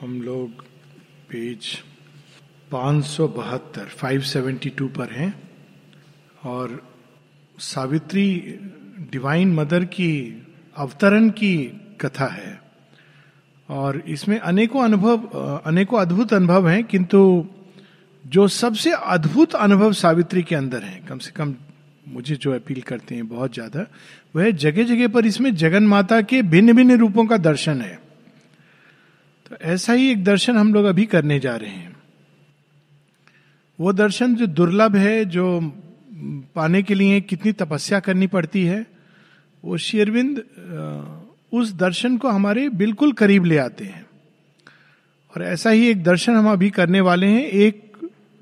हम लोग पेज पाँच सौ बहत्तर फाइव सेवेंटी टू पर हैं और सावित्री डिवाइन मदर की अवतरण की कथा है। और इसमें अनेकों अनुभव, अनेकों अद्भुत अनुभव हैं, किंतु जो सबसे अद्भुत अनुभव सावित्री के अंदर है, कम से कम मुझे जो अपील करते हैं बहुत ज़्यादा, वह जगह जगह पर इसमें जगन माता के भिन्न भिन्न रूपों का दर्शन है। तो ऐसा ही एक दर्शन हम लोग अभी करने जा रहे हैं। वो दर्शन जो दुर्लभ है, जो पाने के लिए कितनी तपस्या करनी पड़ती है, वो शेरविंद उस दर्शन को हमारे बिल्कुल करीब ले आते हैं। और ऐसा ही एक दर्शन हम अभी करने वाले हैं। एक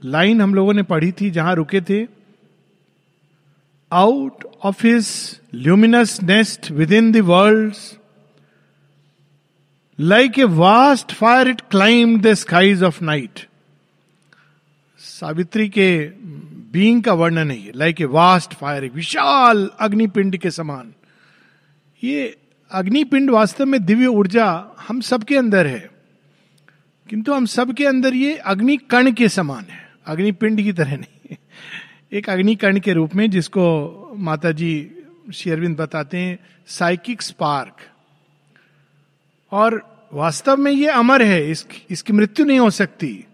लाइन हम लोगों ने पढ़ी थी जहाँ रुके थे out of his luminous nest within the world like a vast fire it climb the skies of night Savitri के बींग का वर्णन है लाइक ए वास्ट फायर एक विशाल अग्निपिंड के समान ये अग्निपिंड वास्तव में दिव्य ऊर्जा हम सबके अंदर है किंतु हम सबके अंदर ये अग्नि कण के समान है अग्निपिंड की तरह नहीं एक अग्नि कण के रूप में जिसको माता जी शेरविंद बताते हैं साइकिक स्पार्क और वास्तव में ये अमर है इस, इसकी मृत्यु नहीं हो सकती।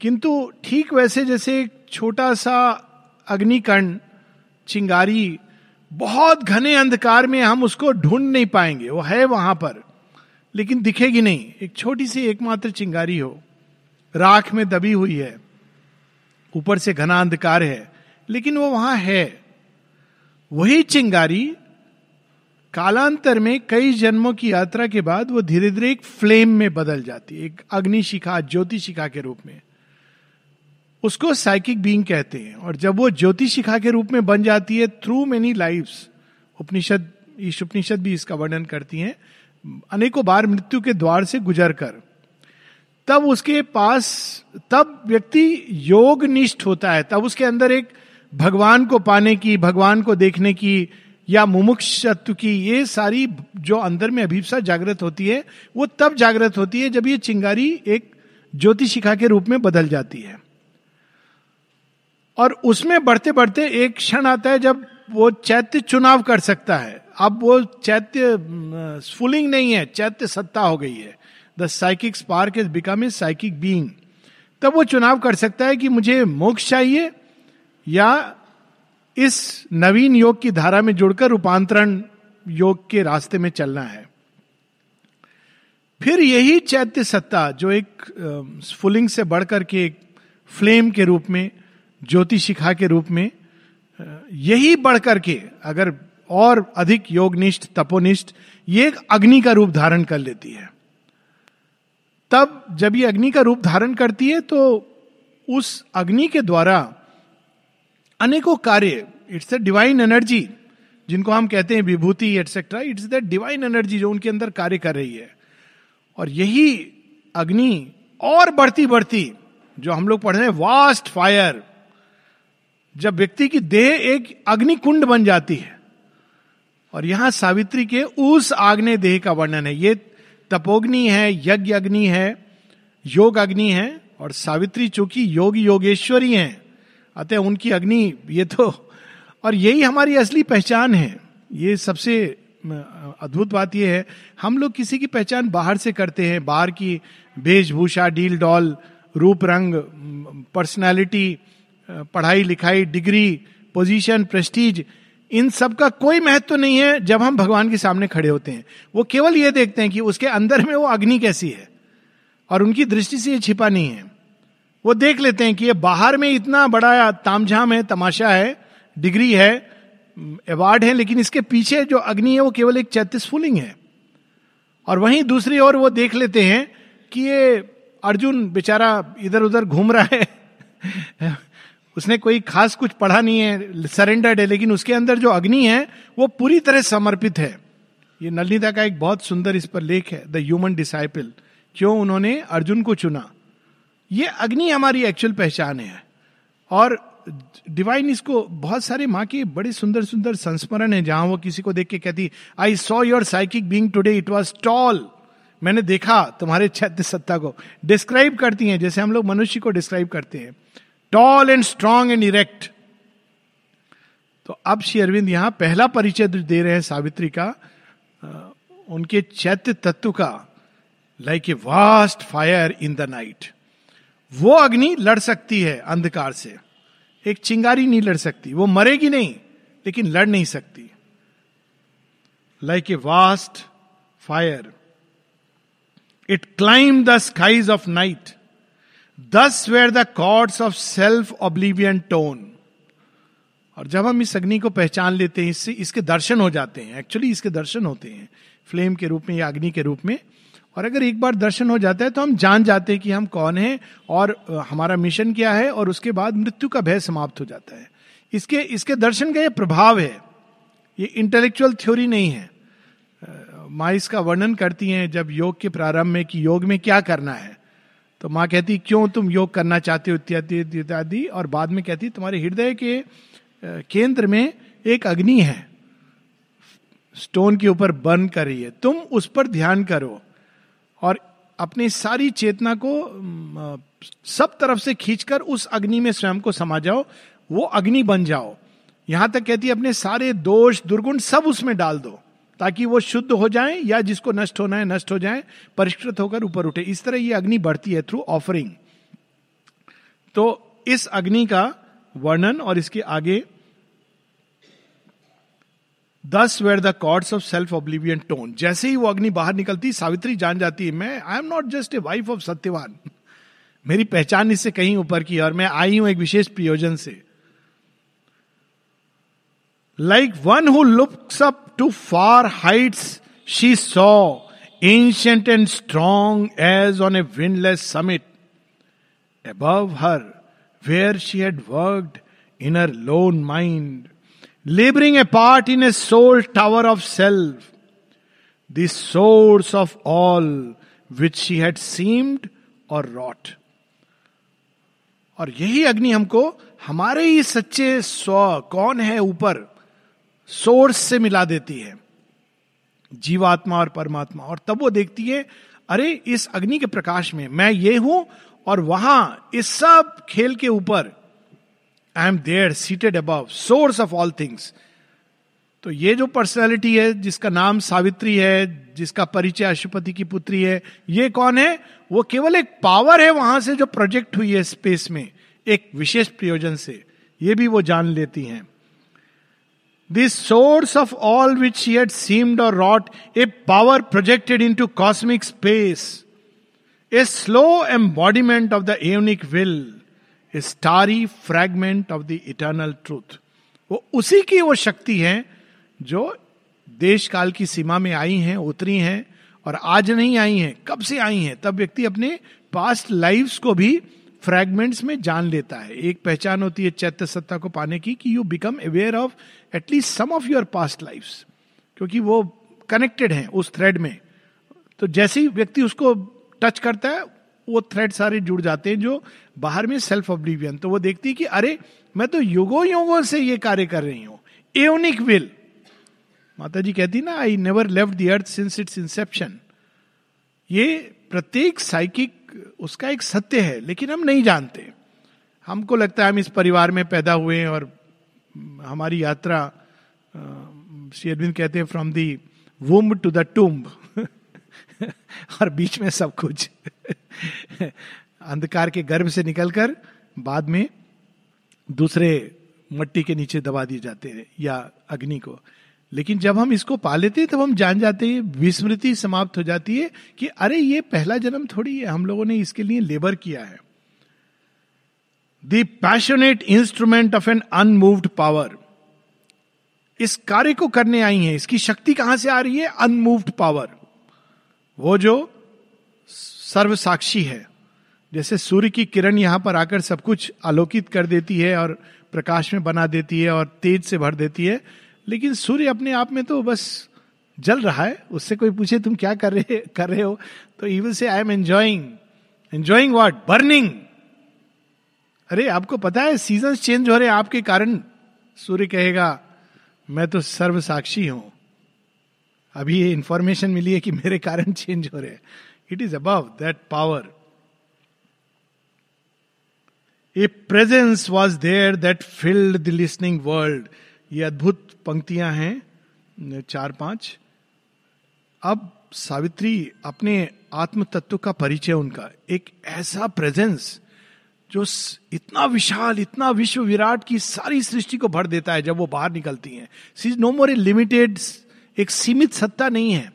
किंतु ठीक वैसे जैसे एक छोटा सा अग्निकण चिंगारी बहुत घने अंधकार में हम उसको ढूंढ नहीं पाएँगे वो है वहाँ पर लेकिन दिखेगी नहीं। एक छोटी सी एकमात्र चिंगारी हो राख में दबी हुई है ऊपर से घना अंधकार है लेकिन वो वहाँ है। वही चिंगारी कालांतर में कई जन्मों की यात्रा के बाद वो धीरे धीरे एक फ्लेम में बदल जाती है, एक अग्नि शिखा ज्योति शिखा के रूप में। उसको साइकिक बींग कहते हैं और जब वो ज्योति शिखा के रूप में बन जाती है through many life Upanishad Isha Upanishad भी इसका वर्णन करती हैं, अनेकों बार मृत्यु के द्वार से गुजर कर तब उसके पास, तब व्यक्ति योग निष्ठ होता है, तब उसके अंदर एक भगवान को पाने की, भगवान को देखने की या मुमुक्षत्व की ये सारी जो अंदर में अभिप्सा जागृत होती है, वो तब जागृत होती है जब ये चिंगारी एक ज्योति शिखा के रूप में बदल जाती है। और उसमें बढ़ते बढ़ते एक क्षण आता है जब वो चैत्य चुनाव कर सकता है। अब वो चैत्य स्फुलिंग नहीं है, चैत्य सत्ता हो गई है। The psychic spark is become a psychic being तब वो चुनाव कर सकता है कि मुझे मोक्ष चाहिए या इस नवीन योग की धारा में जुड़कर रूपांतरण योग के रास्ते में चलना है। फिर यही चैत्य सत्ता जो एक स्फुलिंग से बढ़कर के एक फ्लेम के रूप में ज्योति शिखा के रूप में यही बढ़कर के अगर और अधिक योगनिष्ठ, तपोनिष्ठ, ये एक अग्नि का रूप धारण कर लेती है। तब जब ये अग्नि का रूप धारण करती है तो उस अग्नि के द्वारा अनेकों कार्य इट्स द डिवाइन एनर्जी जिनको हम कहते हैं विभूति etcetera it's the divine energy जो उनके अंदर कार्य कर रही है। और यही अग्नि और बढ़ती बढ़ती जो हम लोग पढ़ रहे हैं वास्ट फायर जब व्यक्ति की देह एक अग्नि कुंड बन जाती है, और यहाँ सावित्री के उस आग्ने देह का वर्णन है। ये तपोग्नि है, यज्ञ अग्नि है, योग अग्नि है, और सावित्री चूँकि योग योगेश्वरी हैं अतः उनकी अग्नि, ये तो और यही हमारी असली पहचान है। ये सबसे अद्भुत बात यह है, हम लोग किसी की पहचान बाहर से करते हैं, बाहर की वेशभूषा, डील, डॉल, रूप, रंग पर्सनालिटी पढ़ाई, लिखाई, डिग्री, पोजीशन, प्रेस्टीज, इन सब का कोई महत्व तो नहीं है जब हम भगवान के सामने खड़े होते हैं। वो केवल ये देखते हैं कि उसके अंदर में वो अग्नि कैसी है, और उनकी दृष्टि से ये छिपा नहीं है। वो देख लेते हैं कि ये बाहर में इतना बड़ा तामझाम है, तमाशा है, डिग्री है, अवार्ड है, लेकिन इसके पीछे जो अग्नि है, वो केवल एक चैतीस चैतिस्फुलिंग है। और वहीं दूसरी ओर वो देख लेते हैं कि ये अर्जुन बेचारा इधर उधर घूम रहा है। उसने कोई खास कुछ पढ़ा नहीं है सरेंडर्ड है, लेकिन उसके अंदर जो अग्नि है, वो पूरी तरह समर्पित है। ये नलिता का एक बहुत सुंदर इस पर लेख है द ह्यूमन डिसाइपल क्यों उन्होंने अर्जुन को चुना? ये अग्नि हमारी एक्चुअल पहचान है। और डिवाइन इसको बहुत सारे माँ के बड़े सुंदर सुंदर संस्मरण है, जहाँ वो किसी को देख के कहती I saw your psychic being today it was tall मैंने देखा तुम्हारे चैत्य सत्ता को। डिस्क्राइब करती हैं, जैसे हम लोग मनुष्य को डिस्क्राइब करते हैं। Tall and strong and erect तो अब श्री अरविंद यहाँ पहला परिचय दे रहे हैं सावित्री का उनके चैत्य तत्व का। Like a vast fire in the night वो अग्नि लड़ सकती है अंधकार से। एक चिंगारी नहीं लड़ सकती। वो मरेगी नहीं, लेकिन लड़ नहीं सकती। Like a vast fire it climb the skies of night thus where the cords of self oblivion tone और जब हम इस अग्नि को पहचान लेते हैं, इससे, इसके दर्शन हो जाते हैं। एक्चुअली इसके दर्शन होते हैं। फ्लेम के रूप में या अग्नि के रूप में। और अगर एक बार दर्शन हो जाता है तो हम जान जाते हैं कि हम कौन हैं और हमारा मिशन क्या है और उसके बाद मृत्यु का भय समाप्त हो जाता है। इसके इसके दर्शन का ये प्रभाव है। ये इंटेलेक्चुअल थ्योरी नहीं है। माँ इसका वर्णन करती हैं जब योग के प्रारंभ में कि योग में क्या करना है। तो माँ कहती, क्यों तुम योग करना चाहते हो? इत्यादि इत्यादि, और बाद में कहती, तुम्हारे हृदय के केंद्र में एक अग्नि है। स्टोन के ऊपर बर्न कर रही है। तुम उस पर ध्यान करो। और अपनी सारी चेतना को सब तरफ़ से खींचकर उस अग्नि में स्वयं को समा जाओ, वो अग्नि बन जाओ। यहाँ तक कहती है, अपने सारे दोष, दुर्गुण सब उसमें डाल दो, ताकि वो शुद्ध हो जाए या जिसको नष्ट होना है, नष्ट हो जाए, परिष्कृत होकर ऊपर उठे। इस तरह ये अग्नि बढ़ती है थ्रू ऑफरिंग तो इस अग्नि का वर्णन और इसके आगे thus where the cords of self oblivion tone जैसे ही वो अग्नि बाहर निकलती सावित्री जान जाती है मैं I am not just a wife of Satyavan मेरी पहचान इससे कहीं ऊपर की और मैं आई हूँ एक विशेष प्रयोजन से। Like one who looks up to far heights she saw ancient and strong age on a windless summit above her, where she had worked in lone lone mind, a part in a soul tower of self source of all which she had seemed or wrought. और यही अग्नि हमको हमारे ही सच्चे स्व कौन है ऊपर सोर्स से मिला देती है जीवात्मा और परमात्मा और तब वो देखती है अरे इस अग्नि के प्रकाश में मैं ये हूँ और वहाँ इस सब खेल के ऊपर I am there seated above source of all things तो ये जो पर्सनैलिटी है, जिसका नाम सावित्री है, जिसका परिचय अशुपति की पुत्री है, ये कौन है? वो केवल एक पावर है वहाँ से जो प्रोजेक्ट हुई है स्पेस में, एक विशेष प्रयोजन से। ये भी वो जान लेती हैं। This source of all which she seemed और wrought a power projected into cosmic space a slow embodiment of the aeonic will starry fragment of the eternal truth वो उसी की वो शक्ति है जो देश काल की सीमा में आई हैं, उतरी हैं और आज नहीं आई हैं, कब से आई हैं, तब व्यक्ति अपने पास्ट लाइफ्स को भी फ्रैगमेंट्स में जान लेता है। एक पहचान होती है चैत्य सत्ता को पाने की कि you become aware of at least some of your past life क्योंकि वो कनेक्टेड है उस थ्रेड में। तो जैसे ही व्यक्ति उसको टच करता है वो थ्रेड सारे जुड़ जाते हैं जो बाहर में सेल्फ ऑब्लिवियन तो वो देखती है कि, अरे, मैं तो युगो युगो से ये कार्य कर रही हूँ। एनिक विल माता जी कहती ना I never left the earth since its inception ये प्रत्येक साइकिक उसका एक सत्य है, लेकिन हम नहीं जानते। हमको लगता है हम इस परिवार में पैदा हुए हैं और हमारी यात्रा श्री अरविंद कहते हैं from the womb to the tomb और बीच में सब कुछ। अंधकार के गर्भ से निकलकर बाद में दूसरे मट्टी के नीचे दबा दिए जाते हैं या अग्नि को। लेकिन जब हम इसको पा लेते हैं, तब हम जान जाते हैं, विस्मृति समाप्त हो जाती है कि अरे, ये पहला जन्म थोड़ी है, हम लोगों ने इसके लिए लेबर किया है। The passionate instrument of an unmoved power इस कार्य को करने आई है, इसकी शक्ति कहाँ से आ रही है? अनमूव्ड पावर वो जो सर्व साक्षी है, जैसे सूर्य की किरण यहाँ पर आकर सब कुछ आलोकित कर देती है और प्रकाश में बना देती है और तेज से भर देती है, लेकिन सूर्य अपने आप में तो बस जल रहा है, उससे कोई पूछे, तुम क्या कर रहे कर रहे हो? तो he will say I am enjoying enjoying what burning अरे, आपको पता है सीज़न चेंज हो रहे आपके कारण सूर्य कहेगा, मैं तो सर्व साक्षी हूँ. अभी ये इंफॉर्मेशन मिली है कि मेरे कारण चेंज हो रहे हैं। It is above that power a presence was there that filled the listening world ये अद्भुत पंक्तियाँ हैं चार पाँच अब सावित्री अपने आत्म तत्व का परिचय उनका। एक ऐसा प्रेजेंस जो इतना विशाल, इतना विश्व विराट की सारी सृष्टि को भर देता है जब वो बाहर निकलती हैं। She is no more a limited एक सीमित सत्ता नहीं है।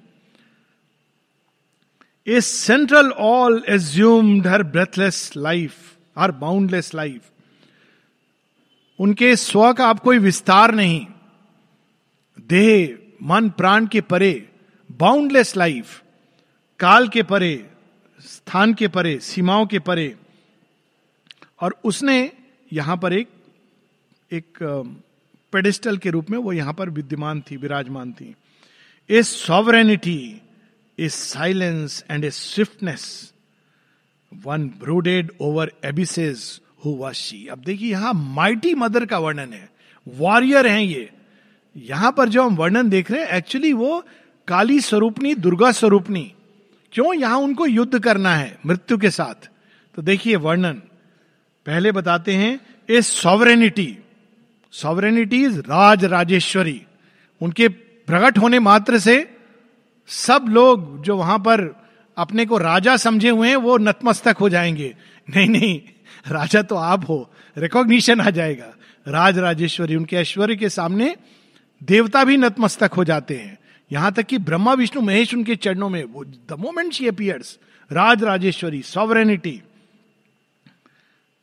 A central all assumed her breathless life her boundless life उनके स्व का आप कोई विस्तार नहीं। देह, मन, प्राण के परे बाउंडलेस लाइफ काल के परे, स्थान के परे, सीमाओं के परे। और उसने यहाँ पर एक एक पेडिस्टल के रूप में वो यहाँ पर विद्यमान थी, विराजमान थी। A sovereignty a silence and a swiftness one brooded over abysses who was she अब देखिए, यहाँ माइटी मदर का वर्णन है। वॉरियर हैं ये। यहाँ पर जो हम वर्णन देख रहे हैं एक्चुअली वो काली स्वरूपनी, दुर्गा स्वरूपनी। क्यों यहाँ उनको युद्ध करना है मृत्यु के साथ? तो देखिए वर्णन। पहले बताते हैं a sovereignty sovereignty is Raj Rajeshwari. उनके प्रकट होने मात्र से सब लोग जो वहाँ पर अपने को राजा समझे हुए हैं, वो नतमस्तक हो जाएँगे। नहीं नहीं, राजा तो आप हो। रिकॉग्निशन आ जाएगा। राज, राजेश्वरी, उनके ऐश्वर्य के सामने देवता भी नतमस्तक हो जाते हैं। यहाँ तक कि ब्रह्मा, विष्णु, महेश उनके चरणों में, वो the moment she appears Raj, Rajeshwari sovereignty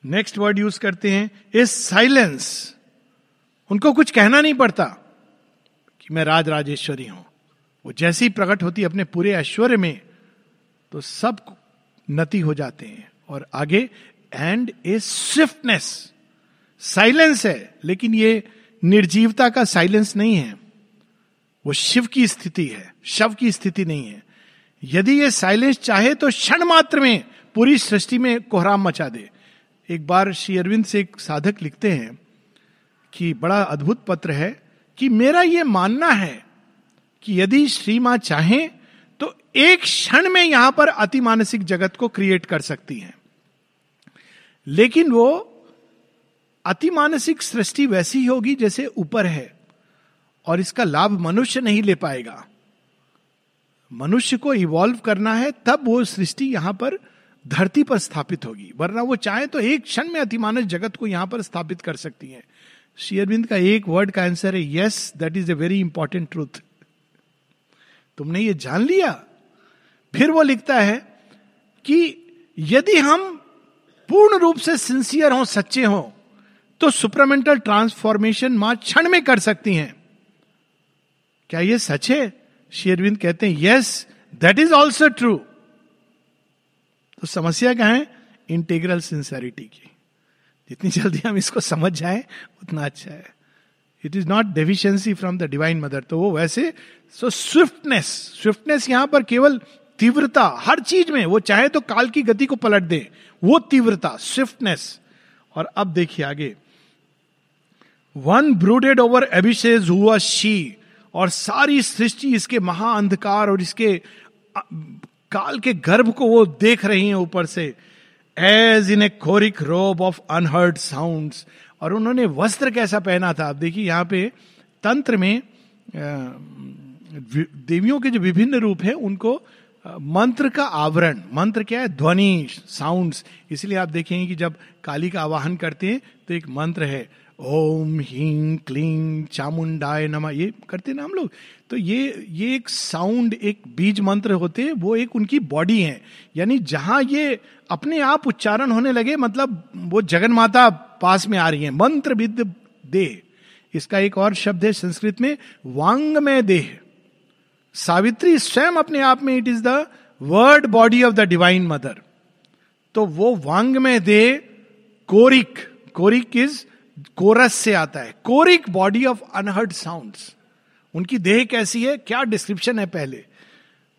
next word use करते हैं इज़ साइलेंस उनको कुछ कहना नहीं पड़ता। कि मैं राज राजेश्वरी हूँ। वो जैसी प्रकट होती अपने पूरे ऐश्वर्य में तो सब नति हो जाते हैं। और आगे एंड ए स्विफ्टनेस साइलेंस है, लेकिन ये निर्जीवता का साइलेंस नहीं है। वो शिव की स्थिति है, शव की स्थिति नहीं है। यदि ये साइलेंस चाहे तो क्षण मात्र में पूरी सृष्टि में कोहराम मचा दे। एक बार श्री अरविंद से एक साधक लिखते हैं कि बड़ा अद्भुत पत्र है कि मेरा यह मानना है कि यदि श्री माँ चाहे तो एक क्षण में यहाँ पर अति मानसिक जगत को क्रिएट कर सकती हैं। लेकिन वो अति मानसिक सृष्टि वैसी होगी जैसे ऊपर है, और इसका लाभ मनुष्य नहीं ले पाएगा। मनुष्य को इवॉल्व करना है, तब वो सृष्टि यहाँ पर धरती पर स्थापित होगी। वरना वो चाहे तो एक क्षण में अतिमानस जगत को यहाँ पर स्थापित कर सकती है। शेयरबिंद का एक वर्ड का आंसर है yes that is a very important truth तुमने ये जान लिया? फिर वो लिखता है कि यदि हम पूर्ण रूप से सिंसियर हो, सच्चे हो तो सुपरमेंटल ट्रांसफॉर्मेशन माँ क्षण में कर सकती हैं। क्या ये सच है? शेरविंद कहते हैं yes that is also true तो समस्या क्या है? इंटीग्रल सिंसेरिटी की। जितनी जल्दी हम इसको समझ जाए, उतना अच्छा है। It is not deficiency from the divine mother तो वो वैसे सो स्विफ्टनेस स्विफ्टनेस यहाँ पर केवल तीव्रता, हर चीज़ में, वो चाहे तो काल की गति को पलट दे, वो तीव्रता स्विफ्टनेस और अब देखिए आगे। वन ब्रूडेड ओवर एबिशेज हुआ शी और सारी सृष्टि इसके महाअंधकार और इसके काल के गर्भ को वो देख रही है ऊपर से। एज इन ए खोरिक रोब ऑफ़ अनहर्ड साउंड और उन्होंने वस्त्र कैसा पहना था? आप देखिए, यहाँ पे तंत्र में देवियों के जो विभिन्न रूप है, उनको मंत्र का आवरण, मंत्र क्या है? ध्वनि साउंड्स इसलिए आप देखेंगे कि जब काली का आवाहन करते हैं तो एक मंत्र है। ओम हीं क्लीं चामुंडाय नमा। ये करते ना हम लोग? तो ये ये एक साउंड एक बीज मंत्र होते वो एक उनकी बॉडी है। यानी जहाँ ये अपने आप उच्चारण होने लगे मतलब वो जगन माता पास में आ रही है। मंत्र विद देह इसका एक और शब्द है संस्कृत में, वांग में देह सावित्री स्वयं अपने आप में it is the word body of the divine mother तो वो वांग में दे, कोरिक। कोरिक इज़ कोरस से आता है। Choric body of unheard sounds. उनकी देह कैसी है? क्या डिस्क्रिप्शन है पहले?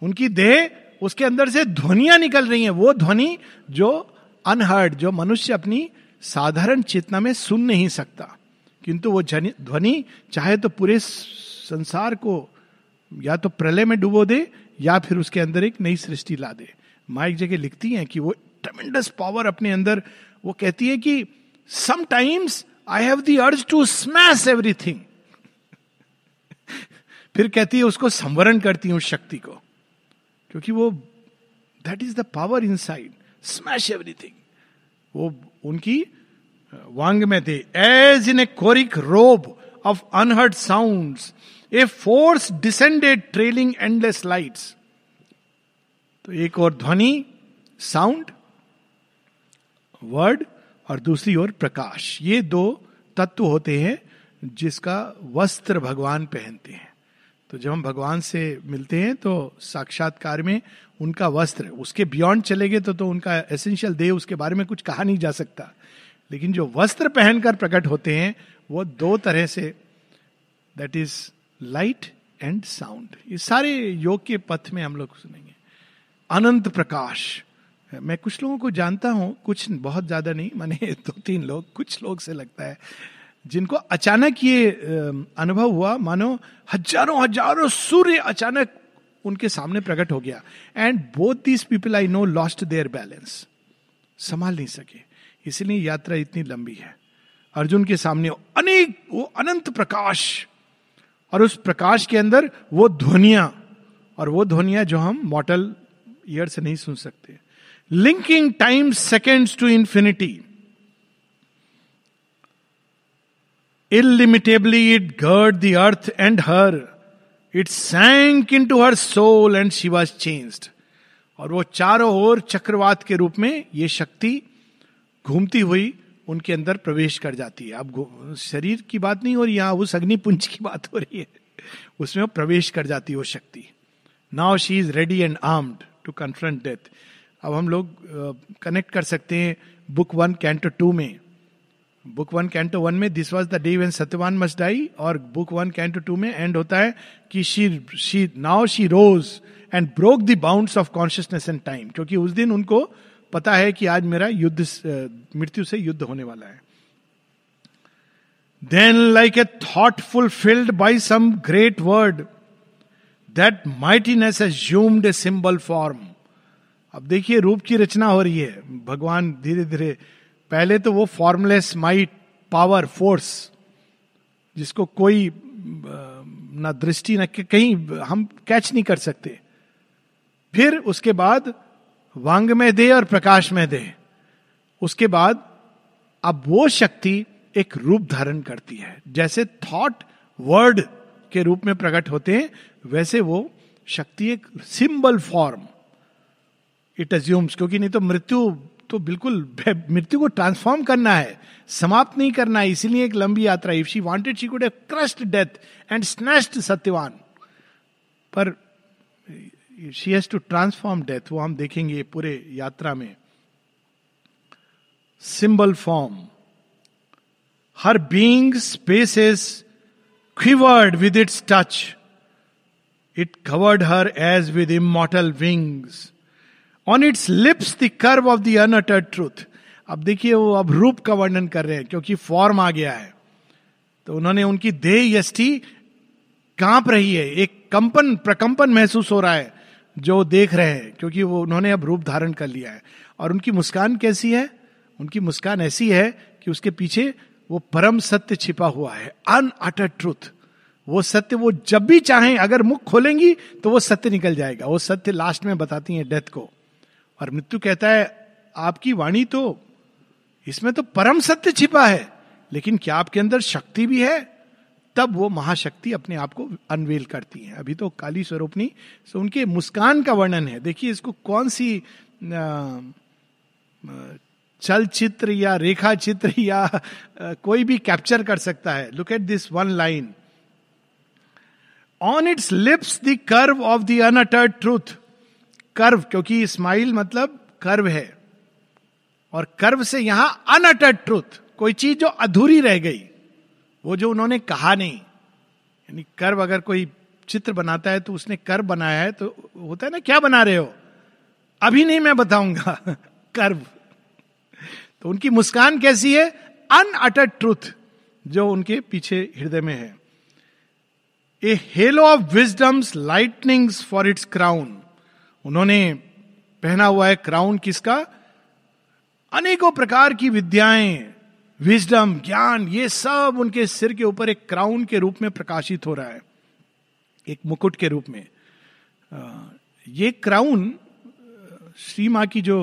उनकी देह, उसके अंदर से ध्वनियाँ निकल रही हैं। वो ध्वनि जो अनहर्ड, जो मनुष्य अपनी साधारण चेतना में सुन नहीं सकता। किंतु वो ध्वनि चाहे तो पूरे संसार को या तो प्रलय में डुबो दे, या फिर उसके अंदर एक नई सृष्टि ला दे। माँ एक जगह लिखती हैं कि वो ट्रमेंडस पावर अपने अंदर, वो कहती है कि sometimes I have the urge to smash everything फिर कहती है, उसको संवरण करती हूँ शक्ति को। क्योंकि वो that is the power inside smash everything वो, उनकी, वांग में थे। As in a choric robe of unheard sound a force descended trailing endless lights तो एक और ध्वनि साउंड वर्ड और दूसरी ओर प्रकाश। ये दो तत्व होते हैं जिसका वस्त्र भगवान पहनते हैं। तो जब हम भगवान से मिलते हैं तो साक्षात्कार में उनका वस्त्र, उसके बियॉन्ड चले गए तो तो उनका एसेंशियल देह उसके बारे में कुछ कहा नहीं जा सकता। लेकिन जो वस्त्र पहनकर प्रकट होते हैं, वो दो तरह से that is light and sound ये सारे योग के पथ में हम लोग सुनेंगे। अनंत प्रकाश मैं कुछ लोगों को जानता हूँ, कुछ बहुत ज़्यादा नहीं, माने दो तीन लोग, कुछ लोग से लगता है, जिनको अचानक ये अनुभव हुआ, मानो हज़ारों हज़ारों सूर्य अचानक उनके सामने प्रकट हो गया। And both these people I know lost their balance संभाल नहीं सके। इसलिए यात्रा इतनी लंबी है। अर्जुन के सामने अनेक, वो अनंत प्रकाश, और उस प्रकाश के अंदर वो ध्वनिया, और वो ध्वनिया जो हम मॉटल ईयर से नहीं सुन सकते। Linking time seconds to infinity Illimitably it girded the earth and her. It sank into her soul and she was changed. और वो चारों ओर चक्रवात के रूप में ये शक्ति घूमती हुई उनके अंदर प्रवेश कर जाती है। अब शरीर की बात नहीं हो रही, यहाँ उस अग्निपुंज की बात हो रही है। उसमें वो प्रवेश कर जाती है वो शक्ति। Now she is ready and armed to confront death अब हम लोग कनेक्ट कर सकते हैं बुक वन कैंटो टू में। बुक वन कैंटो वन में this was the day when Satyavan must die और बुक वन कैंटो टू में एंड होता है कि she she now she rose and broke the bounds of consciousness and time क्योंकि उस दिन उनको पता है कि आज मेरा युद्ध मृत्यु से युद्ध होने वाला है। Then like a thought fulfilled by some great word that mightiness assumed a symbol form अब देखिए, रूप की रचना हो रही है। भगवान धीरे धीरे, पहले तो वो फॉर्मलेस माइट पावर फोर्स जिसको कोई ना दृष्टि, न कहीं हम कैच नहीं कर सकते। फिर उसके बाद वांग में दे और प्रकाश में दे। उसके बाद अब वो शक्ति एक रूप धारण करती है। जैसे थॉट वर्ड के रूप में प्रकट होते हैं, वैसे वो शक्ति एक सिंबल फॉर्म इट अज्यूम्स क्योंकि नहीं तो मृत्यु तो बिल्कुल मृत्यु को ट्रांसफॉर्म करना है, समाप्त नहीं करना है, इसीलिए एक लंबी यात्रा if she wanted she could crush death and snatched Satyavan पर she has to transform death वो हम देखेंगे पूरे यात्रा में। Symbol form her being is quivered with its touch it covered her age with immortal wings on its lips the curve of the unuttered truth अब देखिए वो अब रूप का वर्णन कर रहे हैं, क्योंकि फॉर्म आ गया है। तो उन्होंने उनकी देह यष्टि काँप रही है। एक कंपन, प्रकंपन महसूस हो रहा है, जो देख रहे हैं, क्योंकि वो उन्होंने अब रूप धारण कर लिया है। और उनकी मुस्कान कैसी है? उनकी मुस्कान ऐसी है कि उसके पीछे वो परम सत्य छिपा हुआ है। अनअटर्ड ट्रूथ वो सत्य, वो जब भी चाहें, अगर मुख खोलेंगी तो वो सत्य निकल जाएगा। वो सत्य लास्ट में बताती है डेथ को। और मृत्यु कहता है, आपकी वाणी तो इसमें तो परम सत्य छिपा है, लेकिन क्या आपके अंदर शक्ति भी है? तब वो महाशक्ति अपने आप को अनवेल करती है। अभी तो काली स्वरूपनी, सो उनके मुस्कान का वर्णन है। देखिए इसको कौन सी चलचित्र या रेखा चित्र या कोई भी कैप्चर कर सकता है। Look at this one line on its lips the curve of the unuttered truth curve, क्योंकि स्माइल मतलब कर्व है। और कर्व से यहाँ अनअटर्ड ट्रूथ कोई चीज़ जो अधूरी रह गई, वो जो उन्होंने कहा नहीं। यानी कर्व अगर कोई चित्र बनाता है तो उसने कर्व बनाया है तो होता है ना, क्या बना रहे हो? अभी नहीं मैं बताऊँगा। कर्व। तो उनकी मुस्कान कैसी है? अनअटर्ड ट्रूथ जो उनके पीछे हृदय में है। A halo of wisdom's lightnings for its crown उन्होंने पहना हुआ है क्राउन किसका? अनेकों प्रकार की विद्याएँ विजडम ज्ञान, ये सब उनके सिर के ऊपर एक क्राउन के रूप में प्रकाशित हो रहा है। एक मुकुट के रूप में। ये क्राउन श्री माँ की जो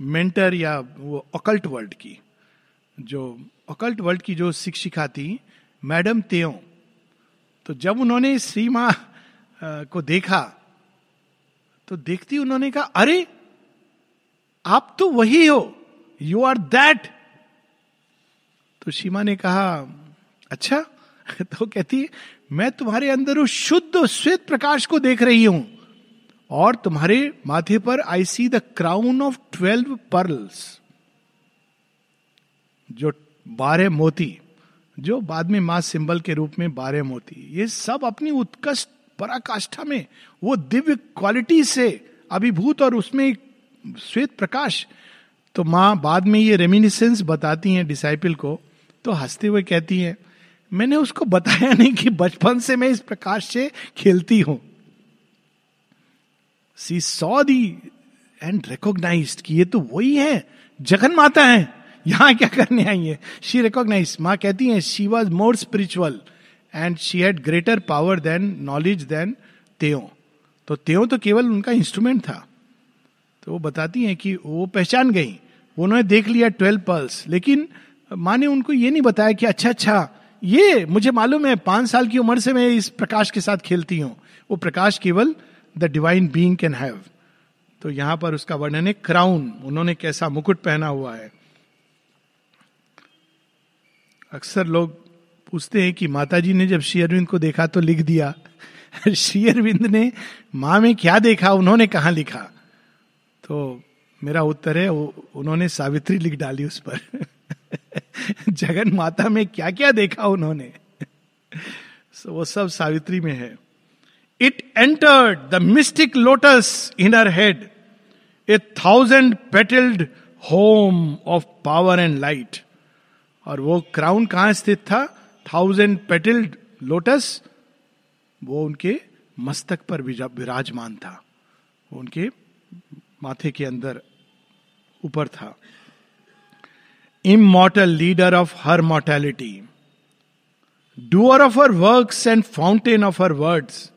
मेंटर या वो अकल्ट वर्ल्ड की, जो अकल्ट वर्ल्ड की जो शिक्षिका थी मैडम तेओ तो जब उन्होंने श्री माँ को देखा तो देखती उन्होंने कहा, अरे, आप तो वही हो यू आर दैट तो सीमा ने कहा अच्छा तो कहती मैं तुम्हारे अंदर उस शुद्ध श्वेत प्रकाश को देख रही हूँ, और तुम्हारे माथे पर I see the crown of twelve pearls जो बारह मोती, जो बाद में माँ सिंबल के रूप में बारह मोती, ये सब अपनी उत्कृष्ट पराकाष्ठा में वो दिव्य क्वालिटी से अभिभूत और उसमें श्वेत प्रकाश। तो माँ बाद में ये रेमिनिसेंस बताती हैं डिसाइपल को तो हँसते हुए कहती हैं, मैंने उसको बताया नहीं कि बचपन से मैं इस प्रकाश से खेलती हूँ। She saw thee and recognise कि ये तो वही है, जगन माता है, यहाँ क्या करने आई है? शी रिकॉग्नाइज माँ कहती है she was more spiritual and she had greater power than knowledge than त्यो तो त्यो तो केवल उनका इंस्ट्रूमेंट था। तो वो बताती हैं कि वो पहचान गई। उन्होंने देख लिया ट्वेल्व पल्स लेकिन माँ ने उनको ये नहीं बताया कि अच्छा अच्छा ये मुझे मालूम है, पाँच साल की उम्र से मैं इस प्रकाश के साथ खेलती हूँ। वो प्रकाश केवल the divine being can have तो यहाँ पर उसका वर्णन है क्राउन उन्होंने कैसा मुकुट पहना हुआ है। अक्सर लोग पूछते हैं कि माता जी ने जब श्री अरविंद को देखा तो लिख दिया। श्री अरविंद ने माँ में क्या देखा? उन्होंने कहा लिखा। तो मेरा उत्तर है उन्होंने सावित्री लिख डाली उस पर। जगन माता में क्या क्या देखा उन्होंने? So, वो सब सावित्री में है। It entered the mystic lotus in her head a thousand petalled home of power and light और वो क्राउन कहाँ स्थित था? थाउज़ेंड पेटिल्ड लोटस वो उनके मस्तक पर विराजमान था। वो उनके माथे के अंदर ऊपर था। Immortal leader of her mortality doer of her work and fountain of her words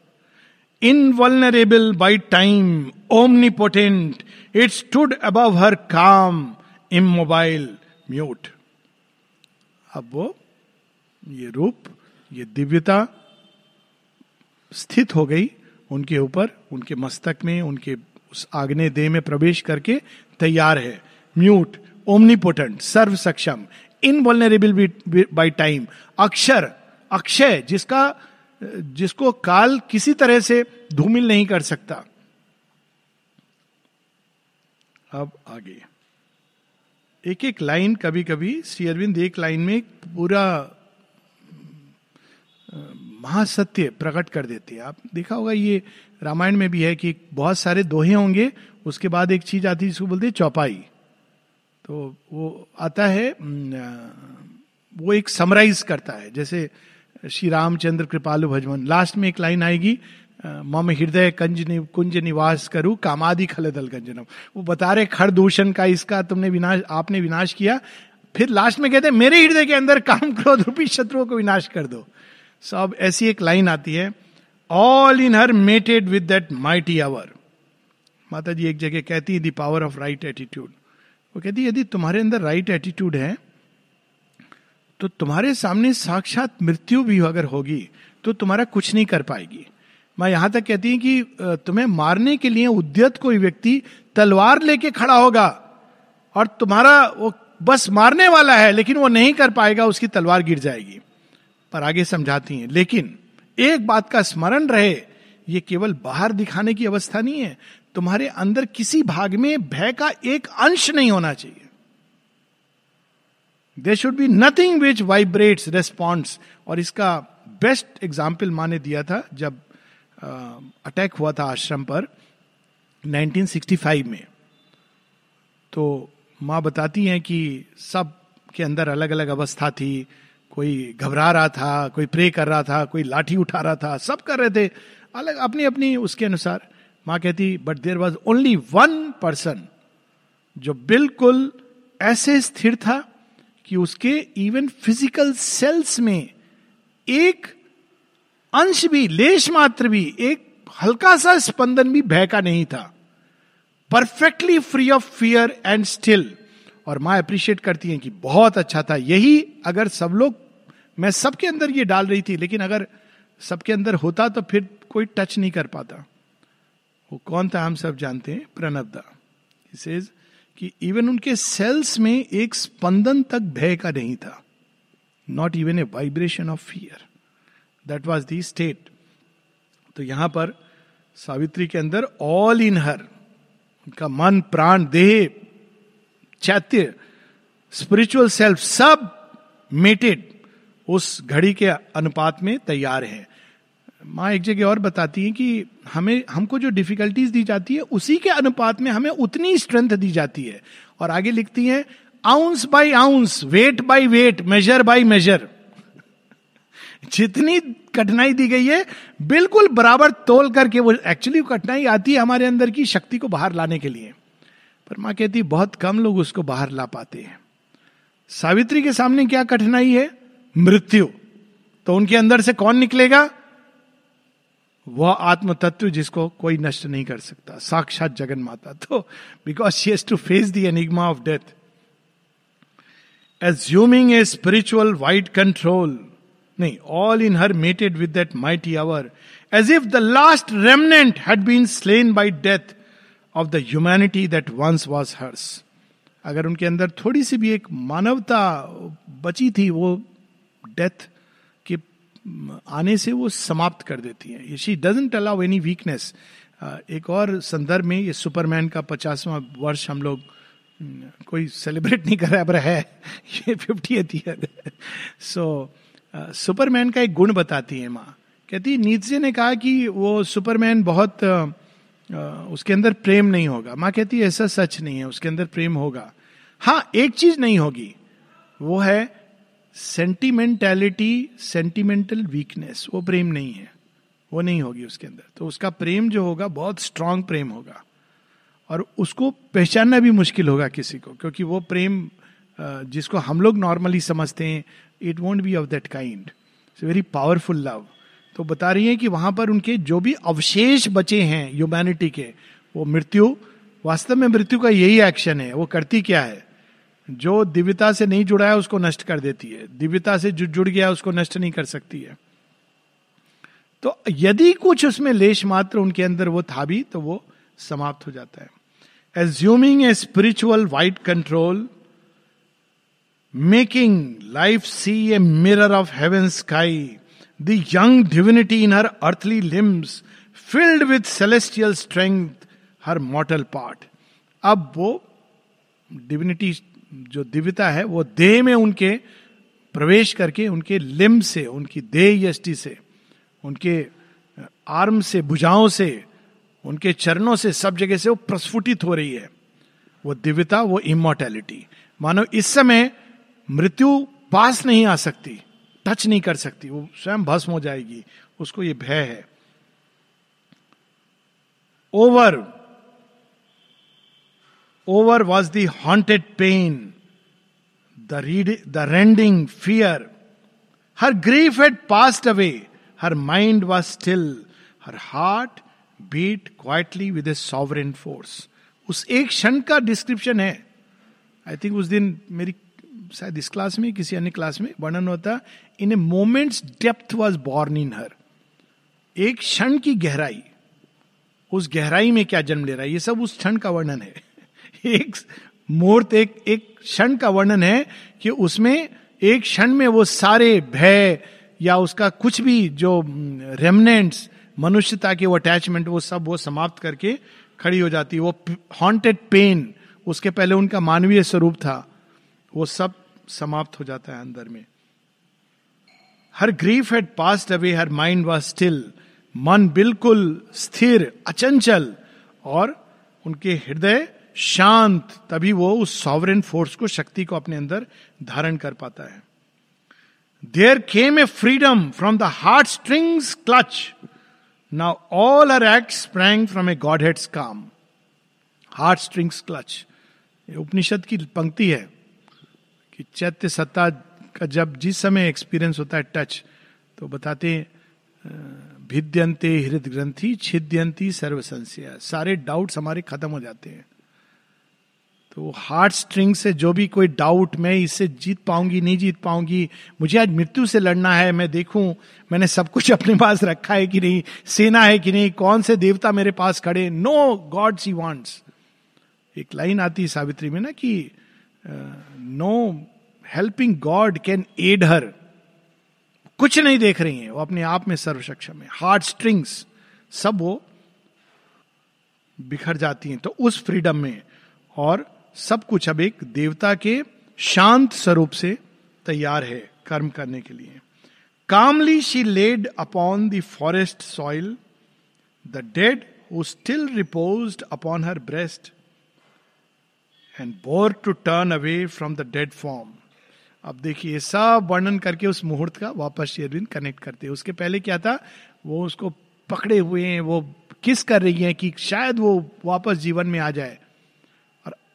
invulnerable by time omnipotent it stood above her calm immobile mute अब वो ये रूप, ये दिव्यता स्थित हो गई उनके ऊपर, उनके मस्तक में, उनके उस आग्ने देह में प्रवेश करके तैयार है। म्यूट ओमनीपोटेंट सर्व सक्षम इनवॉलरेबल बाई टाइम अक्षर, अक्षय, जिसका, जिसको काल किसी तरह से धूमिल नहीं कर सकता। अब आगे। एक एक लाइन कभी कभी श्री अरविंद, एक लाइन में पूरा महासत्य प्रकट कर देते हैं। आप देखा होगा ये रामायण में भी है कि बहुत सारे दोहे होंगे उसके बाद एक चीज़ आती है जिसको बोलते हैं चौपाई। तो वो आता है वो एक समराइज करता है जैसे श्री रामचंद्र कृपालु भजवन लास्ट में एक लाइन आएगी मम हृदय कंज नि, कुंज निवास करू कामादि खलदल गंजनम। वो बता रहे खड़ दूषण का इसका तुमने विनाश आपने विनाश किया। फिर लास्ट में कहते मेरे हृदय के अंदर काम क्रोध रूपी शत्रुओं को विनाश कर दो। सो अब ऐसी एक लाइन आती है all in her mated with that mighty hour Mata ji एक जगह कहती है the power of right attitude वो कहती यदि तुम्हारे अंदर राइट right एटीट्यूड है तो तुम्हारे सामने साक्षात मृत्यु भी अगर होगी तो तुम्हारा कुछ नहीं कर पाएगी. मैं यहाँ तक कहती हूँ कि तुम्हें मारने के लिए उद्यत कोई व्यक्ति तलवार लेके खड़ा होगा और तुम्हारा वो बस मारने वाला है, लेकिन वो नहीं कर पाएगा, उसकी तलवार गिर जाएगी। पर आगे समझाती हैं। लेकिन एक बात का स्मरण रहे, ये केवल बाहर दिखाने की अवस्था नहीं है। तुम्हारे अंदर किसी भाग में भय का एक अंश नहीं होना चाहिए। There should be nothing which vibrates response और इसका बेस्ट एग्ज़ाम्पल माने दिया था जब अटैक हुआ था आश्रम पर 1965 में। तो माँ बताती हैं कि सब के अंदर अलग अलग अवस्था थी कोई घबरा रहा था, कोई प्रे कर रहा था, कोई लाठी उठा रहा था, सब कर रहे थे। अलग अपनी अपनी उसके अनुसार। माँ कहती but there was only one person जो बिल्कुल ऐसे स्थिर था कि उसके इवन फ़िज़िकल सेल्स में एक अंश भी, लेश मात्र भी, एक हल्का सा स्पंदन भी भय का नहीं था। Perfectly free of fear and still और माँ अप्रिशिएट करती हैं कि बहुत अच्छा था। यही अगर सब लोग मैं सबके अंदर ये डाल रही थी, लेकिन अगर सबके अंदर होता तो फिर कोई टच नहीं कर पाता। वो कौन था हम सब जानते हैं? प्रणब दा। सेज कि इवन उनके सेल्स में एक स्पंदन तक भय का नहीं था। Not even a vibration of fear that was the state तो यहाँ पर सावित्री के अंदर ऑल इन हर उनका मन, प्राण, देह, चैत्य स्पिरिचुअल सेल्फ सब मेटेड उस घड़ी के अनुपात में तैयार है। माँ एक जगह और बताती है कि हमें, हमको जो डिफिकल्टीज दी जाती है, उसी के अनुपात में हमें उतनी स्ट्रेंथ दी जाती है। और आगे लिखती है ounce by ounce weight by weight measure by measure जितनी कठिनाई दी गई है, बिल्कुल बराबर तोल करके वो एक्चुअली कठिनाई आती है हमारे अंदर की शक्ति को बाहर लाने के लिए। पर माँ कहती, बहुत कम लोग उसको बाहर ला पाते हैं। सावित्री के सामने क्या कठिनाई है? मृत्यु। तो उनके अंदर से कौन निकलेगा? वह आत्म तत्व जिसको कोई नष्ट नहीं कर सकता। साक्षात जगन माता तो because she has to face the enigma of death assuming a spiritual white control नहीं all in her mated with that mighty hour as if the last remnant had been slain by death of the humanity that once was hers अगर उनके अंदर थोड़ी सी भी एक मानवता बची थी, वो डेथ के आने से वो समाप्त कर देती है। She doesn't allow any weakness एक और संदर्भ में ये सुपरमैन का पचासवां वर्ष हम लोग कोई सेलिब्रेट नहीं कर रहा पर है। ये फिफ्टी ईयर सो सुपरमैन का एक गुण बताती है माँ। कहती नीचे ने कहा कि वो सुपरमैन बहुत uh, उसके अंदर प्रेम नहीं होगा। माँ कहती ऐसा सच नहीं है उसके अंदर प्रेम होगा। हाँ एक चीज़ नहीं होगी। वो है सेंटिमेंटैलिटी, सेंटिमेंटल वीकनेस, वो प्रेम नहीं है। वो नहीं होगी उसके अंदर। तो उसका प्रेम जो होगा, बहुत स्ट्रांग प्रेम होगा। और उसको पहचानना भी मुश्किल होगा किसी को, क्योंकि वो प्रेम जिसको हम लोग नॉर्मली समझते हैं it won't be of that kind very powerful love तो बता रही है कि वहाँ पर उनके जो भी अवशेष बचे हैं ह्यूमैनिटी के, वो मृत्यु, वास्तव में मृत्यु का यही एक्शन है। वो करती क्या है? जो दिव्यता से नहीं जुड़ा है, उसको नष्ट कर देती है। दिव्यता से जो, जुड़ गया, उसको नष्ट नहीं कर सकती है। तो यदि कुछ उसमें लेश मात्र उनके अंदर वो था भी तो वो समाप्त हो जाता है। Assuming a spiritual white control making life see a mirror of heaven sky the young divinity in her earthly limbs filled with celestial strength her mortal part अब वो डिविनिटी जो दिव्यता है, वो देह में उनके प्रवेश करके, उनके लिम से, उनकी देह यष्टि से, उनके आर्म से, भुजाओं से, उनके चरणों से, सब जगह से वो प्रस्फुटित हो रही है। वो दिव्यता, वो इमोर्टैलिटी मानो इस समय मृत्यु पास नहीं आ सकती टच नहीं कर सकती, वो स्वयं भस्म हो जाएगी, उसको ये भय है। Over Over was the haunted pain, the, read, the rending fear. Her grief had passed away. Her mind was still. Her heart beat quietly with a sovereign force. उस एक क्षण का डिस्क्रिप्शन है आई थिंक उस दिन मेरी शायद इस क्लास में किसी अन्य क्लास में वर्णन होता in a moment's depth was born in her एक क्षण की गहराई उस गहराई में क्या जन्म ले रहा है ये सब उस क्षण का वर्णन है एक मूर्त, एक एक क्षण का वर्णन है कि उसमें एक क्षण में वो सारे भय या उसका कुछ भी जो रेमनेंट्स मनुष्यता के वो अटैचमेंट वो सब वो समाप्त करके खड़ी हो जाती है। वो हॉन्टेड पेन उसके पहले उनका मानवीय स्वरूप था। वो सब समाप्त हो जाता है अंदर में। Her grief had passed away her mind was still मन बिल्कुल स्थिर, अचंचल, और उनके हृदय शांत, तभी वो उस सॉवरेन फोर्स को, शक्ति को अपने अंदर धारण कर पाता है। There came a freedom from the heart strings clutch now all her acts sprang from a godhead's calm heart strings clutch ये उपनिषद की पंक्ति है कि चैत्य सत्ता का जब जिस समय एक्सपीरियंस होता है टच तो बताते भिद्यंते हृदय ग्रंथि छिद्यंती सर्व संशय सारे डाउट्स हमारे खत्म हो जाते हैं। तो हार्ट स्ट्रिंग से जो भी कोई डाउट मैं इससे जीत पाऊँगी, नहीं जीत पाऊँगी, मुझे आज मृत्यु से लड़ना है, मैं देखूँ, मैंने सब कुछ अपने पास रखा है कि नहीं, सेना है कि नहीं, कौन से देवता मेरे पास खड़े? नो गॉड सी वॉन्ट्स एक लाइन आती है सावित्री में ना कि no helping god can aid her कुछ नहीं देख रही है, वो अपने आप में सर्व सक्षम है। हार्ट स्ट्रिंग्स सब वो बिखर जाती हैं। तो उस फ्रीडम में, और सब कुछ अब एक देवता के शांत स्वरूप से तैयार है कर्म करने के लिए। Calmly she laid upon the forest soil the dead who still reposed upon her breast and bore to turn away from the dead form अब देखिए सब वर्णन करके उस मुहूर्त का वापस शेरविंद कनेक्ट करते हैं। उसके पहले क्या था? वो उसको पकड़े हुए हैं, वो किस कर रही है कि शायद वो वापस जीवन में आ जाए।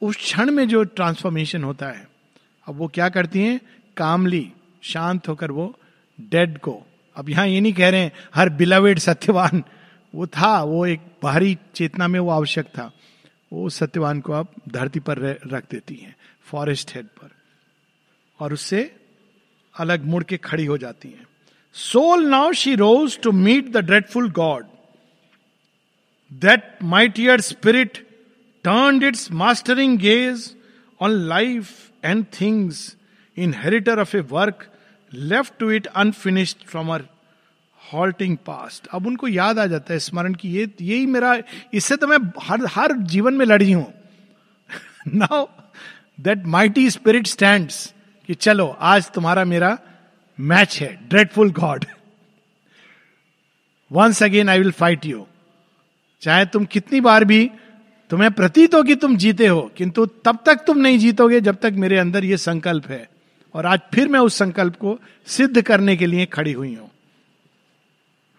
उस क्षण में जो ट्रांसफॉर्मेशन होता है, अब वो क्या करती हैं? कामली, शांत होकर वो डेड को, अब यहाँ ये नहीं कह रहे हैं, हर बिलावेड सत्यवान, वो था, वो एक बाहरी चेतना में वो आवश्यक था, वो सत्यवान को आप धरती पर रख देती हैं फॉरेस्ट हेड पर, और उससे अलग मुड़ के खड़ी हो जाती हैं। Soul now she rose to meet the dreadful god that mightier spirit its mastering gaze on life and things inheritor of a work left to it unfinished from our halting past अब उनको याद आ जाता है स्मरण की ये, यही मेरा, इससे तो मैं हर हर जीवन में लड़ी हूँ। Now that mighty spirit stand कि चलो, आज तुम्हारा मेरा मैच है dreadful god once again I will fight you चाहे तुम कितनी बार भी तुम्हें प्रतीत हो कि तुम जीते हो, किंतु तब तक तुम नहीं जीतोगे जब तक मेरे अंदर यह संकल्प है। और आज फिर मैं उस संकल्प को सिद्ध करने के लिए खड़ी हुई हूँ।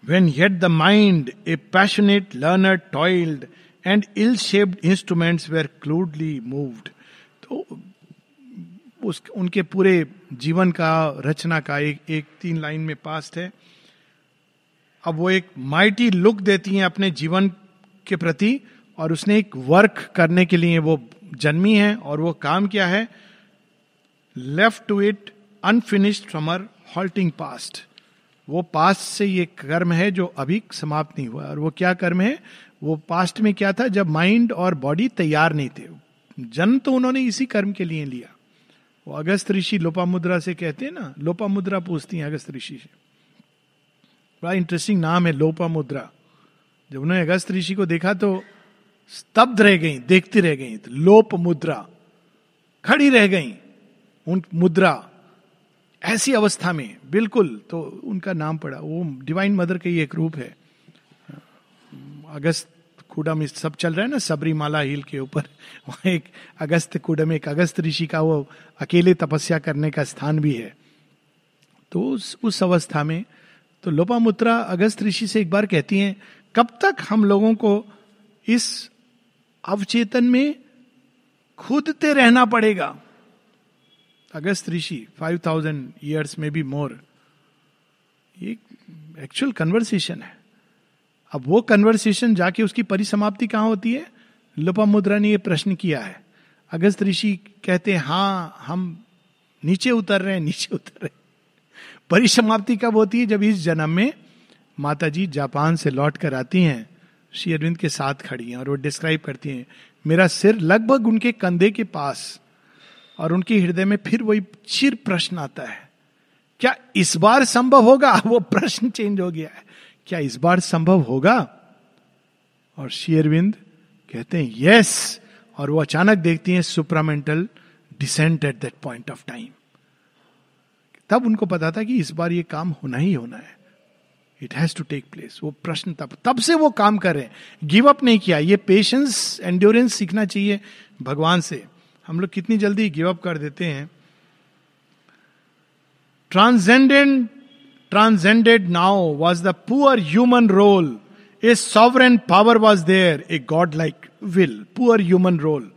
When yet the mind a passionate learner toiled and ill shaped instruments were crudely moved तो उस, उनके पूरे जीवन का, रचना का एक एक तीन लाइन में पास्ट है। अब वो एक माइटी लुक देती हैं अपने जीवन के प्रति और उसने एक वर्क करने के लिए वो जन्मी है और वो काम क्या है left to it unfinished our halting past वो पास्ट से ये कर्म है जो अभी समाप्त नहीं हुआ और वो क्या कर्म है? वो पास्ट में क्या था? जब माइंड और बॉडी तैयार नहीं थे। जन्म तो उन्होंने इसी कर्म के लिए लिया। वो अगस्त ऋषि लोपा मुद्रा से कहते हैं ना लोपा मुद्रा पूछती हैं अगस्त ऋषि से। बड़ा इंटरेस्टिंग नाम है लोपा मुद्रा जब उन्होंने अगस्त ऋषि को देखा तो स्तब्ध रह गई, देखती रह गई तो लोप मुद्रा, खड़ी रह गई, उन मुद्रा, ऐसी अवस्था में, बिल्कुल तो उनका नाम पड़ा, वो डिवाइन मदर का ही एक रूप है। अगस्त कुडम सब चल रहा है ना सबरी माला हिल के ऊपर, वहाँ एक अगस्त कुडम एक अगस्त ऋषि का वो अकेले तपस्या करने का स्थान भी है। तो उस उस अवस्था में तो लोपामुद्रा अगस्त ऋषि से एक बार कहती हैं, कब तक हम लोगों को इस अवचेतन में खुदते रहना पड़ेगा। Agastya Rishi five thousand years में भी मोर ये एक्चुअल कन्वर्सेशन है। अब वो कन्वर्सेशन जाके उसकी परिसमाप्ति कहाँ होती है? लोपा मुद्रा ने ये प्रश्न किया है। अगस्त ऋषि कहते हैं हाँ हम नीचे उतर रहे हैं, नीचे उतर रहे परिसमाप्ति कब होती है? जब इस जन्म में माता जी जापान से लौट कर आती हैं। श्री अरविंद के साथ खड़ी हैं और वो डिस्क्राइब करती हैं, मेरा सिर लगभग उनके कंधे के पास और उनके हृदय में फिर वही चिर प्रश्न आता है। क्या इस बार संभव होगा? वो प्रश्न चेंज हो गया है। क्या इस बार संभव होगा? और शेयरविंद कहते हैं यस और वो अचानक देखती हैं supramental descent at that point of time तब उनको पता था कि इस बार ये काम होना ही होना है। It has to take place वो प्रश्न तब तब से वो काम कर रहे हैं। गिव अप नहीं किया। ये पेशेंस एंड्योरेंस सीखना चाहिए भगवान से। हम लोग कितनी जल्दी गिव अप कर देते हैं। Transcendent transcended now was the poor human role a sovereign power was there a god like will poor human role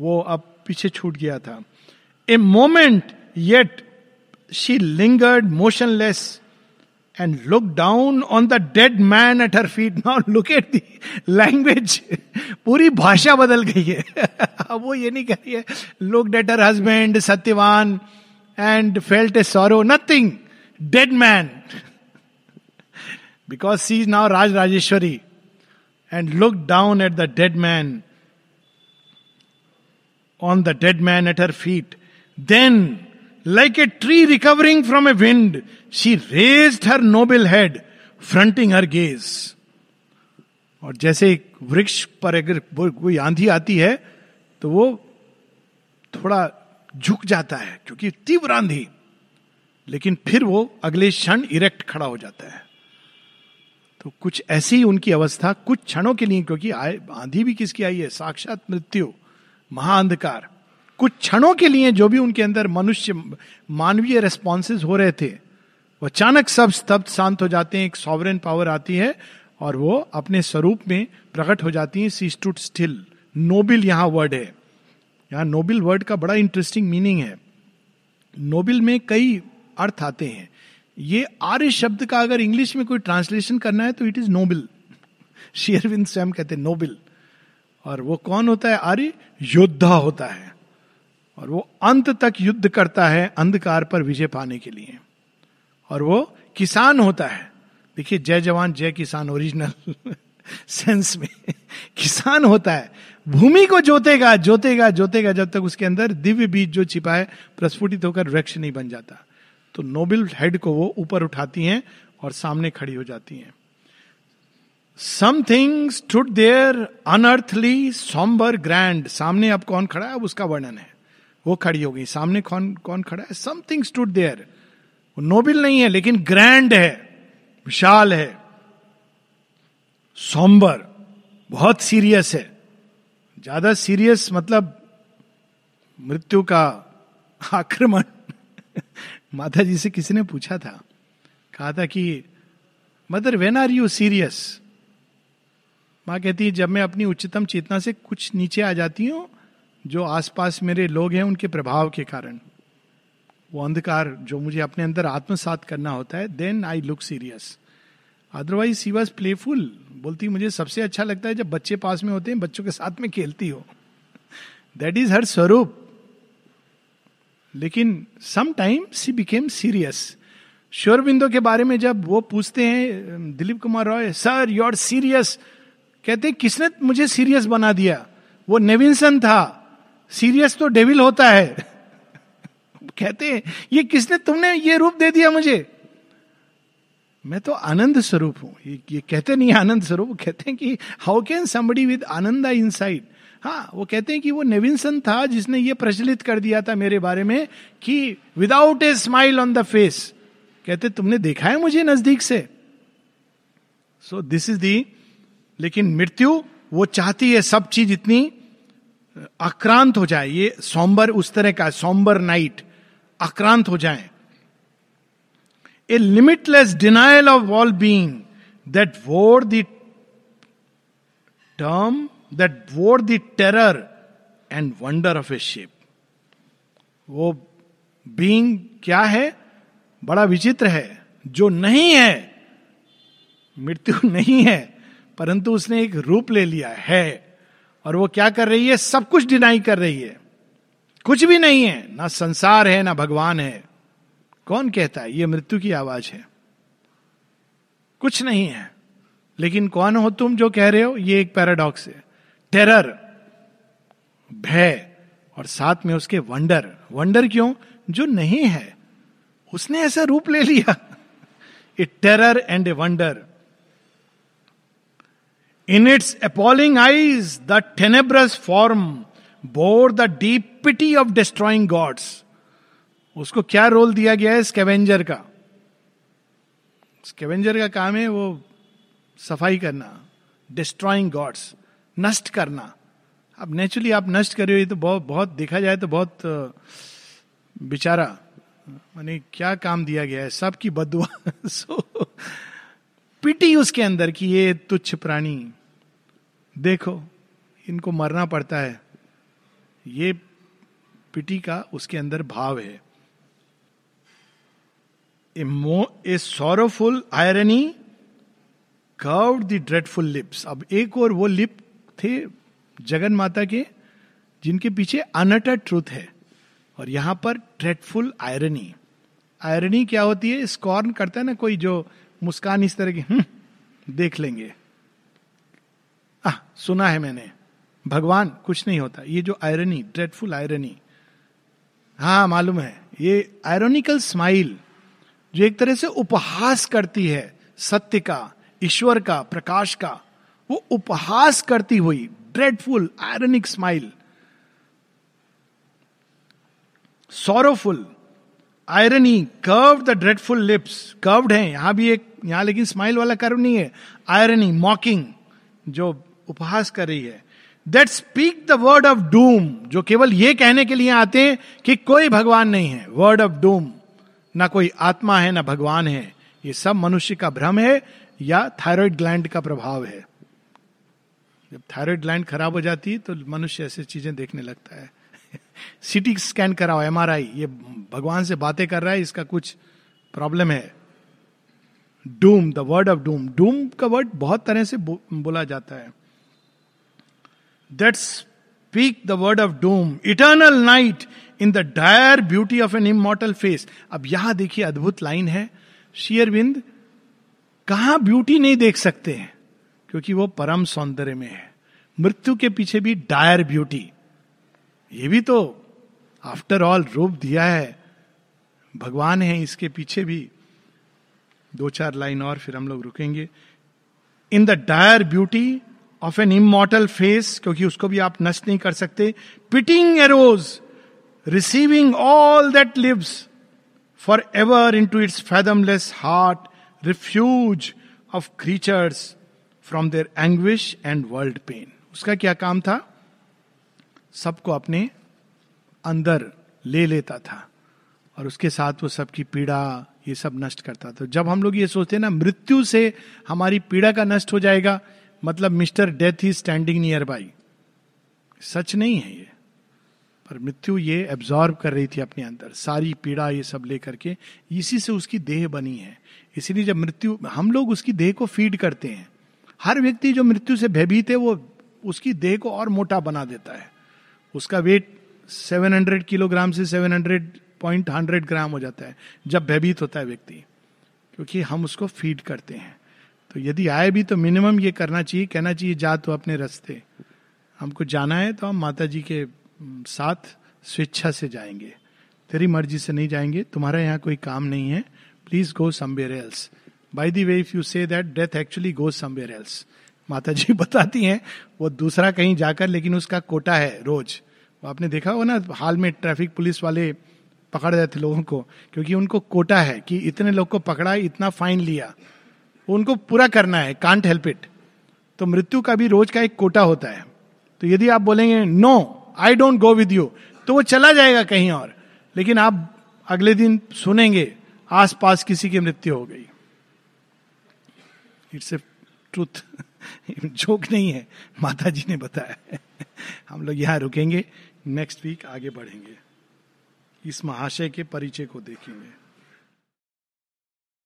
वो अब पीछे छूट गया था। A moment yet she lingered motionless and look down on the dead man at her feet now look at the language पूरी भाषा बदल गई है। वो ये नहीं कह रही है look at her husband Satyavan and felt a sorrow nothing dead man because she is now Raj Rajeshwari and look down at the dead man on the dead man at her feet then like a tree recovering from a wind she raised her noble head fronting her gaze और जैसे एक वृक्ष पर अगर कोई आंधी आती है तो वो थोड़ा झुक जाता है, क्योंकि तीव्र आंधी। लेकिन फिर वो अगले क्षण इरेक्ट खड़ा हो जाता है। तो कुछ ऐसी उनकी अवस्था, कुछ क्षणों के लिए, क्योंकि आंधी भी किसकी आई है? साक्षात मृत्यु, महाअंधकार। कुछ क्षणों के लिए जो भी उनके अंदर मनुष्य, मानवीय रेस्पॉन्सेज हो रहे थे, वो अचानक सब स्तब्ध शांत हो जाते हैं, एक सॉवरन पावर आती है और वो अपने स्वरूप में प्रकट हो जाती है सी स्टूड स्टिल नोबिल यहाँ वर्ड है। यहाँ नोबिल वर्ड का बड़ा इंटरेस्टिंग मीनिंग है। नोबिल में कई अर्थ आते हैं। ये आर्य शब्द का अगर इंग्लिश में कोई ट्रांसलेशन करना है तो इट इज़ नोबिल शेयरविंद स्वयं कहते हैं नोबिल और वो कौन होता है आर्य? योद्धा होता है। और वो अंत तक युद्ध करता है अंधकार पर विजय पाने के लिए। और वो किसान होता है। देखिए, जय जवान, जय किसान ओरिजिनल सेंस में किसान होता है। भूमि को जोतेगा जोतेगा जोतेगा जब तक उसके अंदर दिव्य बीज जो छिपा है प्रस्फुटित होकर वृक्ष नहीं बन जाता। तो नोबल हेड को वो ऊपर उठाती हैं और सामने खड़ी हो जाती हैं। Something stood there unearthly sombre grand सामने अब कौन खड़ा है? उसका वर्णन है। वो खड़ी हो गई। सामने कौन कौन खड़ा है? समथिंग स्टूड देयर वो नोबिल नहीं है, लेकिन ग्रैंड है, विशाल है सोम्बर बहुत सीरियस है। ज़्यादा सीरियस मतलब मृत्यु का आक्रमण। माता जी से किसी ने पूछा था, कहा था कि mother when are you serious माँ कहती है, जब मैं अपनी उच्चतम चेतना से कुछ नीचे आ जाती हूँ जो आसपास मेरे लोग हैं, उनके प्रभाव के कारण। वो अंधकार जो मुझे अपने अंदर आत्मसात करना होता है then I look serious otherwise she was playful बोलती, मुझे सबसे अच्छा लगता है जब बच्चे पास में होते हैं, बच्चों के साथ में खेलती हो। दैट इज़ हर स्वरूप. लेकिन some time she became serious Sri Aurobindo के बारे में जब वो पूछते हैं, Dilip Kumar Roy sir you are serious कहते किसने मुझे सीरियस बना दिया? वो नेविंसन था। सीरियस तो डेविल होता है। कहते हैं ये किसने तुमने ये रूप दे दिया मुझे? मैं तो आनंद स्वरूप हूँ। ये, ये कहते नहीं आनंद स्वरूप कहते हैं कि how can somebody with ananda inside हाँ वो कहते हैं कि वो नेविंसन था जिसने ये प्रचलित कर दिया था मेरे बारे में कि without a smile on the face कहते तुमने देखा है मुझे नज़दीक से? सो दिस इज़ दी लेकिन मृत्यु वो चाहती है सब चीज़ इतनी आक्रांत हो जाए, ये सोमबर उस तरह का सोमबर नाइट आक्रांत हो जाए। A limitless denial of all being that wore the term that wore the terror and wonder of a shape वो बींग क्या है? बड़ा विचित्र है। जो नहीं है, मृत्यु नहीं है, परंतु उसने एक रूप ले लिया है। और वो क्या कर रही है? सब कुछ डिनाई कर रही है। कुछ भी नहीं है। ना संसार है, ना भगवान है। कौन कहता है? ये मृत्यु की आवाज़ है। कुछ नहीं है। लेकिन कौन हो तुम जो कह रहे हो? ये एक पैराडॉक्स है। टेरर भय और साथ में उसके वंडर वंडर क्यों? जो नहीं है। उसने ऐसा रूप ले लिया। A terror and a wonder in its appalling eyes the tenebrous form bore the deep pity of destroying gods उसको क्या रोल दिया गया है स्केवेंजर का? स्केवेंजर का काम है वो सफ़ाई करना डिस्ट्रॉइंग गॉड्स नष्ट करना। अब नेचुरली आप नष्ट कर रहे हो तो बहुत बहुत देखा जाए तो बहुत बेचारा। मैंने क्या काम दिया गया है? सबकी बदुआ। सो पिटी उसके अंदर की ये तुच्छ प्राणी, देखो, इनको मरना पड़ता है। ये पिटी का उसके अंदर भाव है। A sorrowful irony curve the dreadful lips अब एक और वो लिप थे जगन माता के, जिनके पीछे अनटर ट्रूथ है। और यहाँ पर ड्रेडफुल आयरनी आयरनी क्या होती है? स्कॉर्न करता है ना कोई जो मुस्कान इस तरह की हम्म, देख लेंगे. आ, सुना है मैंने। भगवान कुछ नहीं होता। ये जो आयरनी ड्रेडफुल आयरनी हाँ मालूम है। ये आयरोनिकल स्माइल जो एक तरह से उपहास करती है सत्य का ईश्वर का प्रकाश का वो उपहास करती हुई dreadful ironic smile sorrowful irony curve the dreadful lips curved है यहाँ भी एक यहाँ, लेकिन स्माइल वाला कर्व नहीं है। आयरनी मॉकिंग जो उपहास कर रही है। That speak the word of doom जो केवल ये कहने के लिए आते हैं कि कोई भगवान नहीं है। वर्ड ऑफ़ डूम ना कोई आत्मा है, ना भगवान है। ये सब मनुष्य का भ्रम है, या थायराइड ग्लैंड का प्रभाव है। जब थायराइड ग्लैंड खराब हो जाती है तो मनुष्य ऐसी चीज़ें देखने लगता है। सिटी स्कैन कराओ एमआरआई ये भगवान से बातें कर रहा है, इसका कुछ प्रॉब्लम है। Doom, the word of doom. Doom का वर्ड बहुत तरह से बोला जाता है। That speak the word of doom eternal night in the dire beauty of an immortal face अब यहाँ देखिए अद्भुत लाइन है शेयरविंद कहा ब्यूटी नहीं देख सकते हैं, क्योंकि वो परम सौंदर्य में है। मृत्यु के पीछे भी डायर ब्यूटी ये भी तो आफ्टर ऑल रूप दिया है। भगवान है इसके पीछे भी। दो चार लाइन और फिर हम लोग रुकेंगे। In the dire beauty of an immortal face क्योंकि उसको भी आप नष्ट नहीं कर सकते pitying eros receiving all that lives forever into its fathomless heart refuge of creatures from their anguish and world pain उसका क्या काम था? सबको अपने अंदर ले लेता था। और उसके साथ वो सबकी पीड़ा ये सब नष्ट करता तो जब हम लोग ये सोचते हैं ना, मृत्यु से हमारी पीड़ा का नष्ट हो जाएगा मतलब मिस्टर डेथ ही स्टैंडिंग नियर बाई। सच नहीं है ये। पर मृत्यु ये एब्जॉर्व कर रही थी अपने अंदर। सारी पीड़ा ये सब लेकर के इसी से उसकी देह बनी है। इसीलिए जब मृत्यु, हम लोग उसकी देह को फ़ीड करते हैं। हर व्यक्ति जो मृत्यु से भयभीत है, वो उसकी देह को और मोटा बना देता है। उसका वेट 700 किलोग्राम से 700 पॉइंट हंड्रेड ग्राम हो जाता है, जब भयभीत होता है व्यक्ति, क्योंकि हम उसको फ़ीड करते हैं। तो यदि आए भी तो मिनिमम ये करना चाहिए, कहना चाहिए, जा तो अपने रास्ते। हमको जाना है तो हम माता जी के साथ स्वेच्छा से जाएँगे। तेरी मर्ज़ी से नहीं जाएँगे, तुम्हारा यहाँ कोई काम नहीं है। Please go somewhere else by the way if you say that death actually go somewhere else माता जी बताती हैं, वो दूसरा कहीं जाकर, लेकिन उसका कोटा है रोज। आपने देखा हो ना, हाल में ट्रैफ़िक पुलिस वाले पकड़ थे लोगों को, क्योंकि उनको कोटा है कि इतने लोग को पकड़ा, इतना फाइन लिया। उनको पूरा करना है कांट हेल्प इट तो मृत्यु का भी रोज का एक कोटा होता है। तो यदि आप बोलेंगे no I don't go with you तो वो चला जाएगा कहीं और। लेकिन आप अगले दिन सुनेंगे, आसपास किसी की मृत्यु हो गई। इट्स ए ट्रूथ जोक नहीं है। माता जी ने बताया हम लोग यहाँ रुकेंगे। नेक्स्ट वीक आगे बढ़ेंगे। इस महाशय के परिचय को देखेंगे।